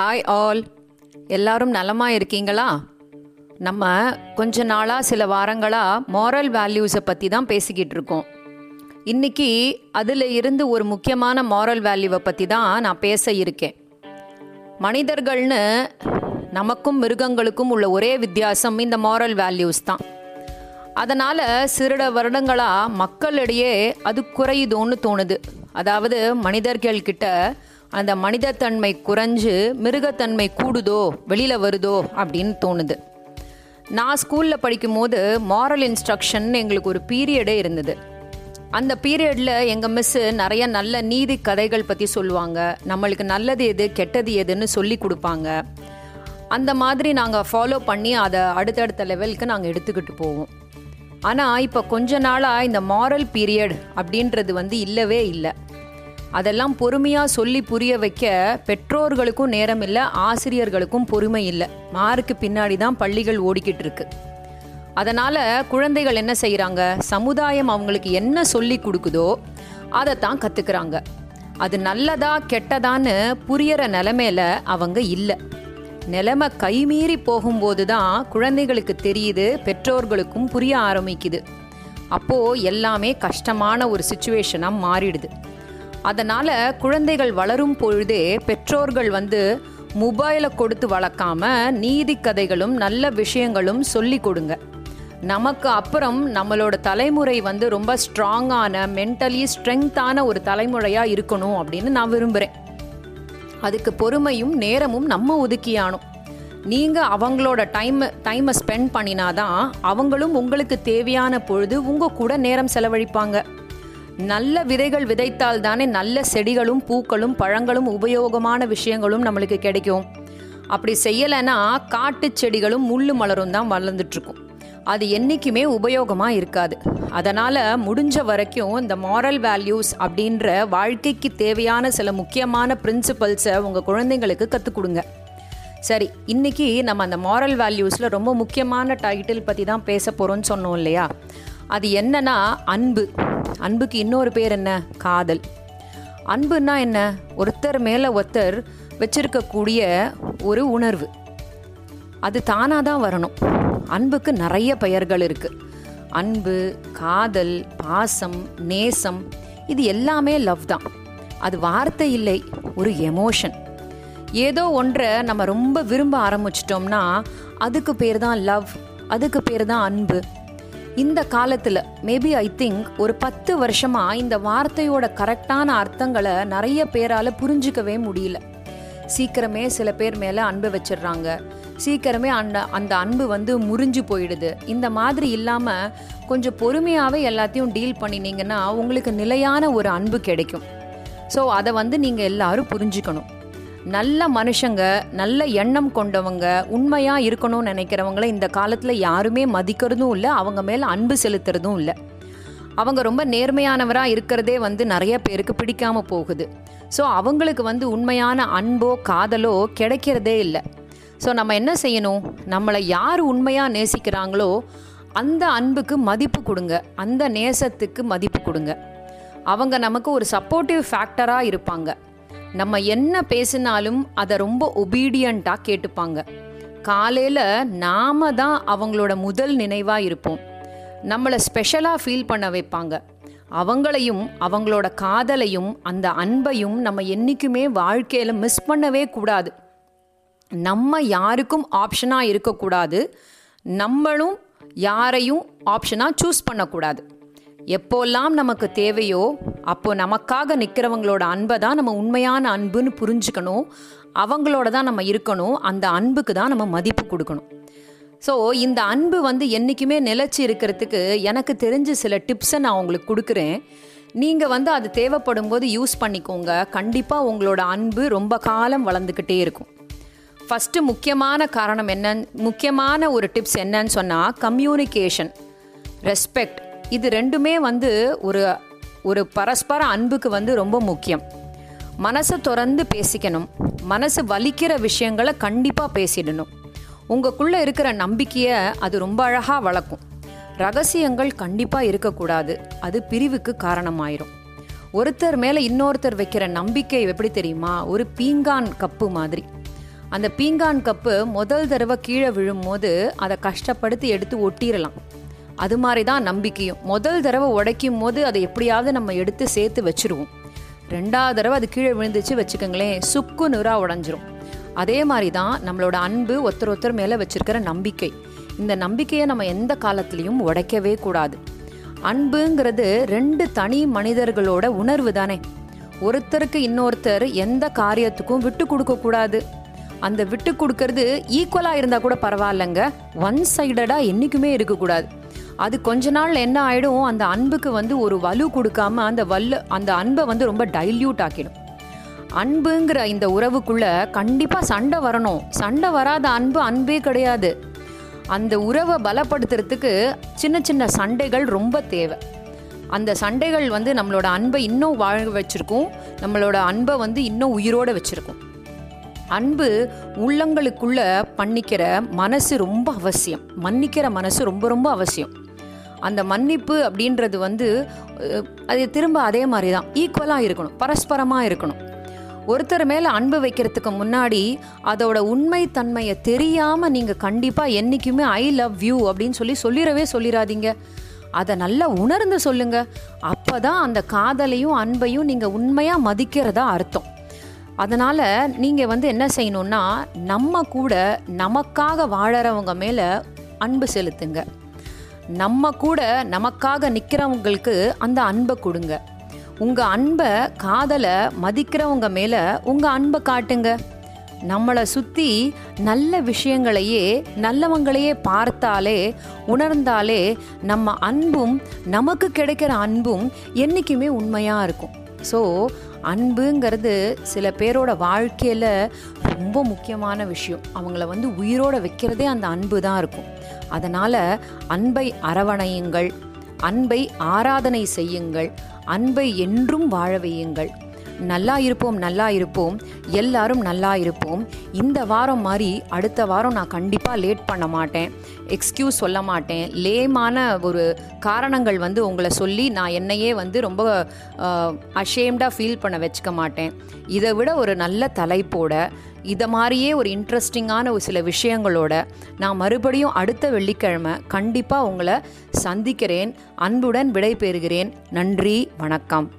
Hi all எல்லாரும் நலமா இருக்கீங்களா? நம்ம கொஞ்ச நாளாக சில வாரங்களாக மாரல் வேல்யூஸை பற்றி தான் பேசிக்கிட்டு இருக்கோம். இன்னைக்கு அதில் இருந்து ஒரு முக்கியமான மாரல் வேல்யூவை பற்றி தான் நான் பேச இருக்கேன். மனிதர்கள்னு நமக்கும் மிருகங்களுக்கும் உள்ள ஒரே வித்தியாசம் இந்த மாரல் வேல்யூஸ் தான். அதனால் சிறிட வருடங்களாக மக்களிடையே அது குறையுதோன்னு தோணுது. அதாவது மனிதர்கள்கிட்ட அந்த மனிதத்தன்மை குறைஞ்சு மிருகத்தன்மை கூடுதோ வெளியில் வருதோ அப்படின்னு தோணுது. நான் ஸ்கூலில் படிக்கும்போது மாரல் இன்ஸ்ட்ரக்ஷன் எங்களுக்கு ஒரு பீரியடே இருந்தது. அந்த பீரியடில் எங்கள் மிஸ்ஸு நிறைய நல்ல நீதி கதைகள் பற்றி சொல்லுவாங்க. நம்மளுக்கு நல்லது எது கெட்டது எதுன்னு சொல்லி கொடுப்பாங்க. அந்த மாதிரி நாங்கள் ஃபாலோ பண்ணி அதை அடுத்தடுத்த லெவலுக்கு நாங்கள் எடுத்துக்கிட்டு போவோம். ஆனால் இப்போ கொஞ்ச நாளாக இந்த மாரல் பீரியட் அப்படின்றது வந்து இல்லவே இல்லை. அதெல்லாம் பொறுமையாக சொல்லி புரிய வைக்க பெற்றோர்களுக்கும் நேரம் இல்லை ஆசிரியர்களுக்கும் பொறுமை இல்லை. மார்க்கு பின்னாடி தான் பள்ளிகள் ஓடிக்கிட்டு இருக்கு. அதனால் குழந்தைகள் என்ன செய்கிறாங்க சமுதாயம் அவங்களுக்கு என்ன சொல்லி கொடுக்குதோ அதைத்தான் கற்றுக்குறாங்க அது நல்லதா கெட்டதான்னு புரியற நிலமையில அவங்க இல்லை. நிலைமை கைமீறி போகும்போது தான் குழந்தைகளுக்கு தெரியுது பெற்றோர்களுக்கும் புரிய ஆரம்பிக்குது. அப்போது எல்லாமே கஷ்டமான ஒரு சுச்சுவேஷனாக மாறிடுது. அதனால் குழந்தைகள் வளரும் பொழுதே பெற்றோர்கள் வந்து மொபைலை கொடுத்து வளர்க்காம நீதி கதைகளும் நல்ல விஷயங்களும் சொல்லி கொடுங்க. நமக்கு அப்புறம் நம்மளோட தலைமுறை வந்து ரொம்ப ஸ்ட்ராங்கான மென்டலி ஸ்ட்ரெங்தான ஒரு தலைமுறையாக இருக்கணும் அப்படின்னு நான் விரும்புகிறேன் அதுக்கு பொறுமையும் நேரமும் நம்ம ஒதுக்கியானோம் நீங்கள் அவங்களோட டைம் டைமை ஸ்பெண்ட் பண்ணினாதான் அவங்களும் உங்களுக்கு தேவையான பொழுது உங்கள் கூட நேரம் செலவழிப்பாங்க. நல்ல விதைகள் விதைத்தால் தானே நல்ல செடிகளும் பூக்களும் பழங்களும் உபயோகமான விஷயங்களும் நம்மளுக்கு கிடைக்கும். அப்படி செய்யலைன்னா காட்டு செடிகளும் முள்ளு மலரும் தான் வளர்ந்துட்டுருக்கும். அது என்றைக்குமே உபயோகமாக இருக்காது. அதனால் முடிஞ்ச வரைக்கும் இந்த மாரல் வேல்யூஸ் அப்படின்ற வாழ்க்கைக்கு தேவையான சில முக்கியமான பிரின்சிபல்ஸை உங்கள் குழந்தைங்களுக்கு கற்றுக் கொடுங்க. சரி இன்னைக்கு நம்ம அந்த மாரல் வேல்யூஸில் ரொம்ப முக்கியமான டைட்டில் பற்றி தான் பேச போகிறோம்னு சொன்னோம் இல்லையா? அது என்னன்னா அன்பு. அன்புக்கு இன்னொரு பேர் என்ன? காதல். அன்புன்னா என்ன? ஒருத்தர் மேலே ஒருத்தர் வச்சிருக்கக்கூடிய ஒரு உணர்வு. அது தானாக தான் வரணும். அன்புக்கு நிறைய பெயர்கள் இருக்குது அன்பு காதல் பாசம் நேசம் இது எல்லாமே லவ் தான். அது வார்த்தை இல்லை ஒரு எமோஷன் ஏதோ ஒன்றை நம்ம ரொம்ப விரும்ப ஆரம்பிச்சிட்டோம்னா அதுக்கு பேர் தான் லவ் அதுக்கு பேர் தான் அன்பு. இந்த காலத்தில் மேபி ஐ திங்க் ஒரு பத்து வருஷமாக இந்த வார்த்தையோட கரெக்டான அர்த்தங்களை நிறைய பேரால் புரிஞ்சிக்கவே முடியல. சீக்கிரமே சில பேர் மேலே அன்பு வச்சிடுறாங்க. சீக்கிரமே அந்த அந்த அன்பு வந்து முறிஞ்சு போயிடுது. இந்த மாதிரி இல்லாமல் கொஞ்சம் பொறுமையாகவே எல்லாத்தையும் டீல் பண்ணினீங்கன்னா உங்களுக்கு நிலையான ஒரு அன்பு கிடைக்கும். ஸோ அதை வந்து நீங்கள் எல்லாரும் புரிஞ்சுக்கணும். நல்ல மனுஷங்க நல்ல எண்ணம் கொண்டவங்க உண்மையாக இருக்கணும்னு நினைக்கிறவங்கள இந்த காலத்தில் யாருமே மதிக்கிறதும் இல்லை அவங்க மேலே அன்பு செலுத்துறதும் இல்லை. அவங்க ரொம்ப நேர்மையானவராக இருக்கிறதே வந்து நிறைய பேருக்கு பிடிக்காமல் போகுது. ஸோ அவங்களுக்கு வந்து உண்மையான அன்போ காதலோ கிடைக்கிறதே இல்லை. ஸோ நம்ம என்ன செய்யணும்? நம்மளை யார் உண்மையாக நேசிக்கிறாங்களோ அந்த அன்புக்கு மதிப்பு கொடுங்க. அந்த நேசத்துக்கு மதிப்பு கொடுங்க. அவங்க நமக்கு ஒரு சப்போர்ட்டிவ் ஃபேக்டராக இருப்பாங்க. நம்ம என்ன பேசினாலும் அதை ரொம்ப ஒபீடியண்ட்டாக கேட்டுப்பாங்க. காலையில் நாம தான் அவங்களோட முதல் நினைவாக இருப்போம். நம்மளை ஸ்பெஷலாக ஃபீல் பண்ண வைப்பாங்க. அவங்களையும் அவங்களோட காதலையும் அந்த அன்பையும் நம்ம என்றைக்குமே வாழ்க்கையில் மிஸ் பண்ணவே கூடாது. நம்ம யாருக்கும் ஆப்ஷனாக இருக்கக்கூடாது. நம்மளும் யாரையும் ஆப்ஷனாக சூஸ் பண்ணக்கூடாது. எப்போல்லாம் நமக்கு தேவையோ அப்போ நமக்காக நிற்கிறவங்களோட அன்பை தான் நம்ம உண்மையான அன்புன்னு புரிஞ்சுக்கணும். அவங்களோட தான் நம்ம இருக்கணும். அந்த அன்புக்கு தான் நம்ம மதிப்பு கொடுக்கணும். ஸோ இந்த அன்பு வந்து என்றைக்குமே நிலச்சி இருக்கிறதுக்கு எனக்கு தெரிஞ்ச சில டிப்ஸை நான் உங்களுக்கு கொடுக்குறேன். நீங்கள் வந்து அது தேவைப்படும் போது யூஸ் பண்ணிக்கோங்க. கண்டிப்பாக உங்களோட அன்பு ரொம்ப காலம் வளர்ந்துக்கிட்டே இருக்கும். ஃபஸ்ட்டு முக்கியமான காரணம் என்ன? முக்கியமான ஒரு டிப்ஸ் என்னன்னு சொன்னால் கம்யூனிகேஷன் ரெஸ்பெக்ட் இது ரெண்டுமே வந்து ஒரு ஒரு பரஸ்பர அன்புக்கு வந்து ரொம்ப முக்கியம். மனசை திறந்து பேசிக்கணும். மனசு வலிக்கிற விஷயங்களை கண்டிப்பாக பேசிடணும். உங்களுக்குள்ளே இருக்கிற நம்பிக்கையை அது ரொம்ப அழகாக வளர்க்கும். ரகசியங்கள் கண்டிப்பாக இருக்கக்கூடாது. அது பிரிவுக்கு காரணமாயிரும். ஒருத்தர் மேலே இன்னொருத்தர் வைக்கிற நம்பிக்கை எப்படி தெரியுமா? ஒரு பீங்கான் கப்பு மாதிரி. அந்த பீங்கான் கப்பு முதல் தடவை கீழே விழும்போது அதை கஷ்டப்படுத்தி எடுத்து ஒட்டிடலாம் அது மாதிரி தான் நம்பிக்கையும். முதல் தடவை உடைக்கும் போது அதை எப்படியாவது நம்ம எடுத்து சேர்த்து வச்சிருவோம். ரெண்டாவது தடவை அது கீழே விழுந்துச்சு வச்சுக்கோங்களேன் சுக்கு நூறாக உடஞ்சிரும். அதே மாதிரி தான் நம்மளோட அன்பு ஒருத்தர் ஒருத்தர் மேலே வச்சுருக்கிற நம்பிக்கை. இந்த நம்பிக்கையை நம்ம எந்த காலத்துலேயும் உடைக்கவே கூடாது. அன்புங்கிறது ரெண்டு தனி மனிதர்களோட உணர்வு தானே. ஒருத்தருக்கு இன்னொருத்தர் எந்த காரியத்துக்கும் விட்டு கொடுக்கக்கூடாது அந்த விட்டு கொடுக்கறது ஈக்குவலாக இருந்தால் கூட பரவாயில்லைங்க. ஒன் சைடடாக என்றைக்குமே இருக்கக்கூடாது. அது கொஞ்ச நாள் என்ன ஆகிடும் அந்த அன்புக்கு வந்து ஒரு வலு கொடுக்காம அந்த வல்லு அந்த அன்பை வந்து ரொம்ப டைல்யூட் ஆக்கிடும். அன்புங்கிற இந்த உறவுக்குள்ள கண்டிப்பாக சண்டை வரணும். சண்டை வராத அன்பு அன்பே கிடையாது. அந்த உறவை பலப்படுத்துறதுக்கு சின்ன சின்ன சண்டைகள் ரொம்ப தேவை. அந்த சண்டைகள் வந்து நம்மளோட அன்பை இன்னும் வாழ வச்சிருக்கும். நம்மளோட அன்பை வந்து இன்னும் உயிரோட வச்சிருக்கும். அன்பு உள்ளங்களுக்குள்ள பண்ணிக்கிற மனசு ரொம்ப அவசியம். மன்னிக்கிற மனசு ரொம்ப ரொம்ப அவசியம். அந்த மன்னிப்பு அப்படின்றது வந்து அது திரும்ப அதே மாதிரி தான் ஈக்குவலாக இருக்கணும். பரஸ்பரமாக இருக்கணும். ஒருத்தர் மேலே அன்பு வைக்கிறதுக்கு முன்னாடி அதோட உண்மை தன்மையை தெரியாமல் நீங்கள் கண்டிப்பாக என்றைக்குமே ஐ லவ் யூ அப்படின்னு சொல்லி சொல்லிடவே சொல்லிடாதீங்க. அதை நல்லா உணர்ந்து சொல்லுங்க. அப்போ தான் அந்த காதலையும் அன்பையும் நீங்கள் உண்மையாக மதிக்கிறதா அர்த்தம். அதனால் நீங்கள் வந்து என்ன செய்யணும்னா நம்ம கூட நமக்காக வாழறவங்க மேலே அன்பு செலுத்துங்க. நம்ம கூட நமக்காக நிற்கிறவங்களுக்கு அந்த அன்பை கொடுங்க. உங்கள் அன்பை காதலை மதிக்கிறவங்க மேலே உங்கள் அன்பை காட்டுங்க. நம்மளை சுற்றி நல்ல விஷயங்களையே நல்லவங்களையே பார்த்தாலே உணர்ந்தாலே நம்ம அன்பும் நமக்கு கிடைக்கிற அன்பும் என்றைக்குமே உண்மையாக இருக்கும். ஸோ அன்புங்கிறது சில பேரோட வாழ்க்கையில் ரொம்ப முக்கியமான விஷயம். அவங்கள வந்து உயிரோட வைக்கிறதே அந்த அன்பு தான் இருக்கும். அதனால் அன்பை அரவணையுங்கள் அன்பை ஆராதனை செய்யுங்கள் அன்பை என்றும் வாழ வையுங்கள். நல்லா இருப்போம் நல்லா இருப்போம் எல்லாரும் நல்லா இருப்போம். இந்த வாரம் மாதிரி அடுத்த வாரம் நான் கண்டிப்பாக லேட் பண்ண மாட்டேன். எக்ஸ்கியூஸ் சொல்ல மாட்டேன். லேமான ஒரு காரணங்கள் வந்து உங்களை சொல்லி நான் என்னையே வந்து ரொம்ப அஷேம்டாக ஃபீல் பண்ண வச்சுக்க மாட்டேன். இதை விட ஒரு நல்ல தலைப்போட இதை மாதிரியே ஒரு இன்ட்ரெஸ்டிங்கான ஒரு சில விஷயங்களோட நான் மறுபடியும் அடுத்த வெள்ளிக்கிழமை கண்டிப்பாக உங்களை சந்திக்கிறேன். அன்புடன் விடைபெறுகிறேன். நன்றி வணக்கம்.